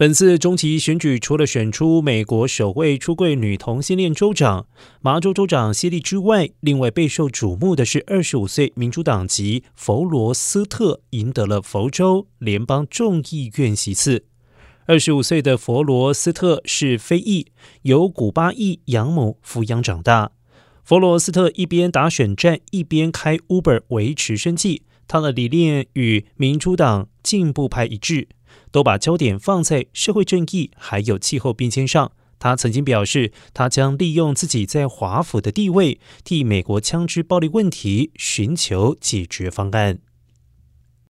本次中期选举，除了选出美国首位出柜女同性恋州长麻州州长希利之外，另外备受瞩目的是二十五岁民主党籍弗罗斯特赢得了佛州联邦众议院席次。二十五岁的弗罗斯特是非裔，由古巴裔养母抚养长大。弗罗斯特一边打选战，一边开 Uber 维持生计。他的理念与民主党进步派一致。都把焦点放在社会正义还有气候变迁上。他曾经表示，他将利用自己在华府的地位，替美国枪支暴力问题寻求解决方案。